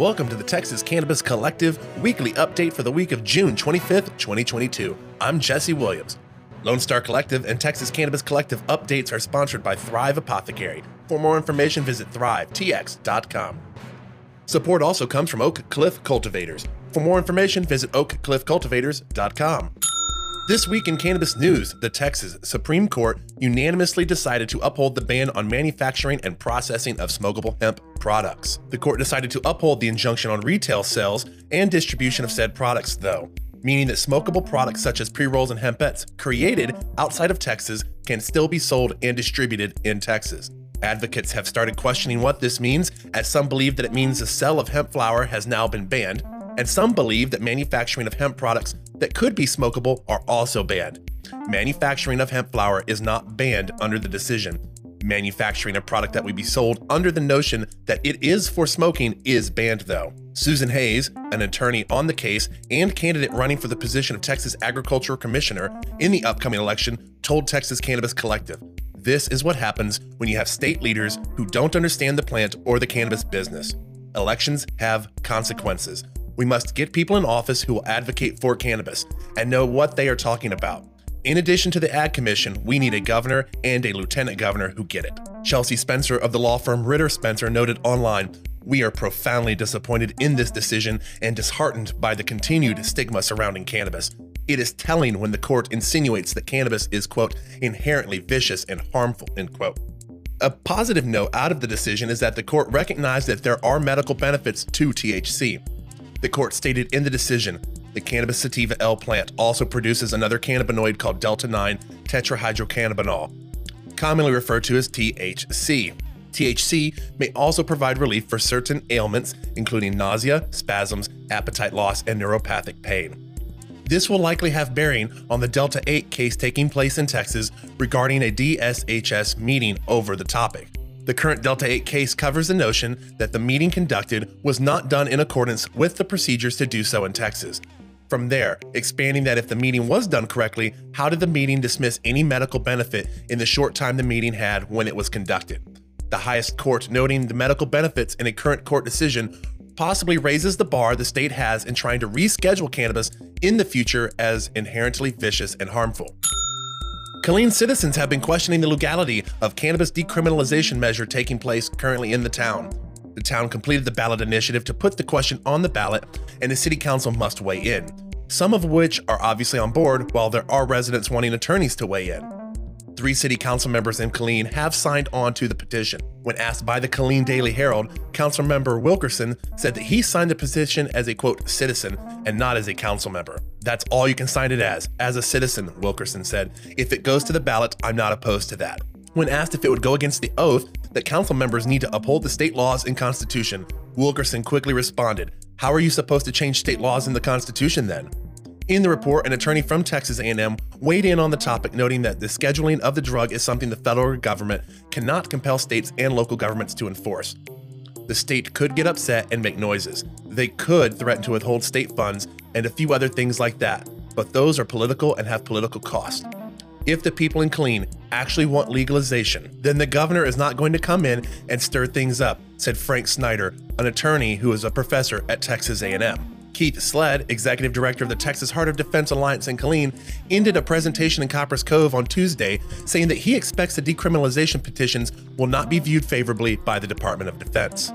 Welcome to the Texas Cannabis Collective weekly update for the week of June 25th, 2022. I'm Jesse Williams. Lone Star Collective and Texas Cannabis Collective updates are sponsored by Thrive Apothecary. For more information, visit thrivetx.com. Support also comes from Oak Cliff Cultivators. For more information, visit oakcliffcultivators.com. This week in cannabis news, the Texas Supreme Court unanimously decided to uphold the ban on manufacturing and processing of smokable hemp products. The court decided to uphold the injunction on retail sales and distribution of said products, though, meaning that smokable products such as pre rolls and hempettes created outside of Texas can still be sold and distributed in Texas. Advocates have started questioning what this means, as some believe that it means the sale of hemp flower has now been banned, and some believe that manufacturing of hemp products that could be smokable are also banned. Manufacturing of hemp flower is not banned under the decision. Manufacturing a product that would be sold under the notion that it is for smoking is banned, though. Susan Hayes, an attorney on the case and candidate running for the position of Texas Agriculture Commissioner in the upcoming election, told Texas Cannabis Collective this is what happens when you have state leaders who don't understand the plant or the cannabis business. Elections have consequences. We must get people in office who will advocate for cannabis and know what they are talking about. In addition to the Ag Commission, we need a governor and a lieutenant governor who get it. Chelsea Spencer of the law firm Ritter Spencer noted online We are profoundly disappointed in this decision and disheartened by the continued stigma surrounding cannabis. It is telling when the court insinuates that cannabis is, quote, inherently vicious and harmful, end quote. A positive note out of the decision is that the court recognized that there are medical benefits to THC. The court stated in the decision the cannabis sativa L plant also produces another cannabinoid called delta 9 tetrahydrocannabinol, commonly referred to as THC. THC may also provide relief for certain ailments, including nausea, spasms, appetite loss, and neuropathic pain. This will likely have bearing on the Delta 8 case taking place in Texas regarding a DSHS meeting over the topic. The current Delta 8 case covers the notion that the meeting conducted was not done in accordance with the procedures to do so in Texas. From there, expanding that if the meeting was done correctly, how did the meeting dismiss any medical benefit in the short time the meeting had when it was conducted? The highest court noting the medical benefits in a current court decision possibly raises the bar the state has in trying to reschedule cannabis in the future as inherently vicious and harmful. Killeen citizens have been questioning the legality of cannabis decriminalization measure taking place currently in the town. The town completed the ballot initiative to put the question on the ballot, and the city council must weigh in, some of which are obviously on board, while there are residents wanting attorneys to weigh in. Three city council members in Killeen have signed on to the petition. When asked by the Killeen Daily Herald, council member Wilkerson said that he signed the petition as a quote citizen and not as a council member. That's all you can sign it as, as a citizen, Wilkerson said. If it goes to the ballot, I'm not opposed to that. When asked if it would go against the oath that council members need to uphold the state laws and constitution, Wilkerson quickly responded, How are you supposed to change state laws in the constitution then? In the report, an attorney from Texas A&M weighed in on the topic, noting that the scheduling of the drug is something the federal government cannot compel states and local governments to enforce. The state could get upset and make noises. They could threaten to withhold state funds and a few other things like that, but those are political and have political cost. If the people in Killeen actually want legalization, then the governor is not going to come in and stir things up, said Frank Snyder, an attorney who is a professor at Texas A&M. Keith Sledd, executive director of the Texas Heart of Defense Alliance in Killeen, ended a presentation in Copperas Cove on Tuesday saying that he expects the decriminalization petitions will not be viewed favorably by the Department of Defense.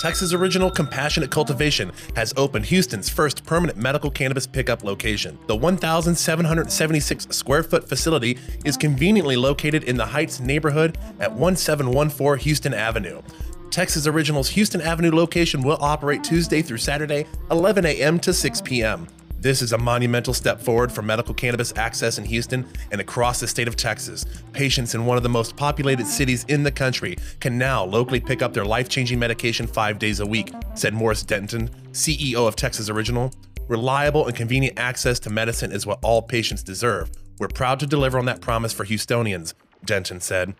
Texas Original Compassionate Cultivation has opened Houston's first permanent medical cannabis pickup location. The 1,776 square foot facility is conveniently located in the Heights neighborhood at 1714 Houston Avenue. Texas Original's Houston Avenue location will operate Tuesday through Saturday, 11 a.m. to 6 p.m. This is a monumental step forward for medical cannabis access in Houston and across the state of Texas. Patients in one of the most populated cities in the country can now locally pick up their life changing medication five days a week, said Morris Denton, CEO of Texas Original. Reliable and convenient access to medicine is what all patients deserve. We're proud to deliver on that promise for Houstonians, Denton said.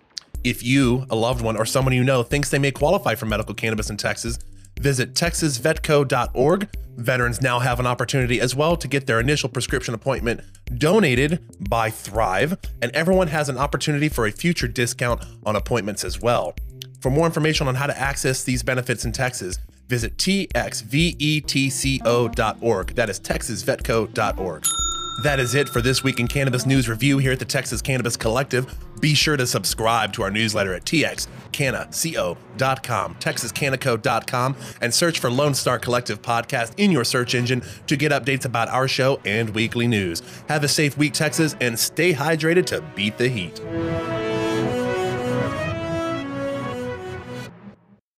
If you, a loved one, or someone you know thinks they may qualify for medical cannabis in Texas, visit texasvetco.org. Veterans now have an opportunity as well to get their initial prescription appointment donated by Thrive, and everyone has an opportunity for a future discount on appointments as well. For more information on how to access these benefits in Texas, visit txvetco.org. That is texasvetco.org. That is it for this week in cannabis news review here at the Texas Cannabis Collective. Be sure to subscribe to our newsletter at txcannaco.com, texascannaco.com, and search for Lone Star Collective Podcast in your search engine to get updates about our show and weekly news. Have a safe week, Texas, and stay hydrated to beat the heat.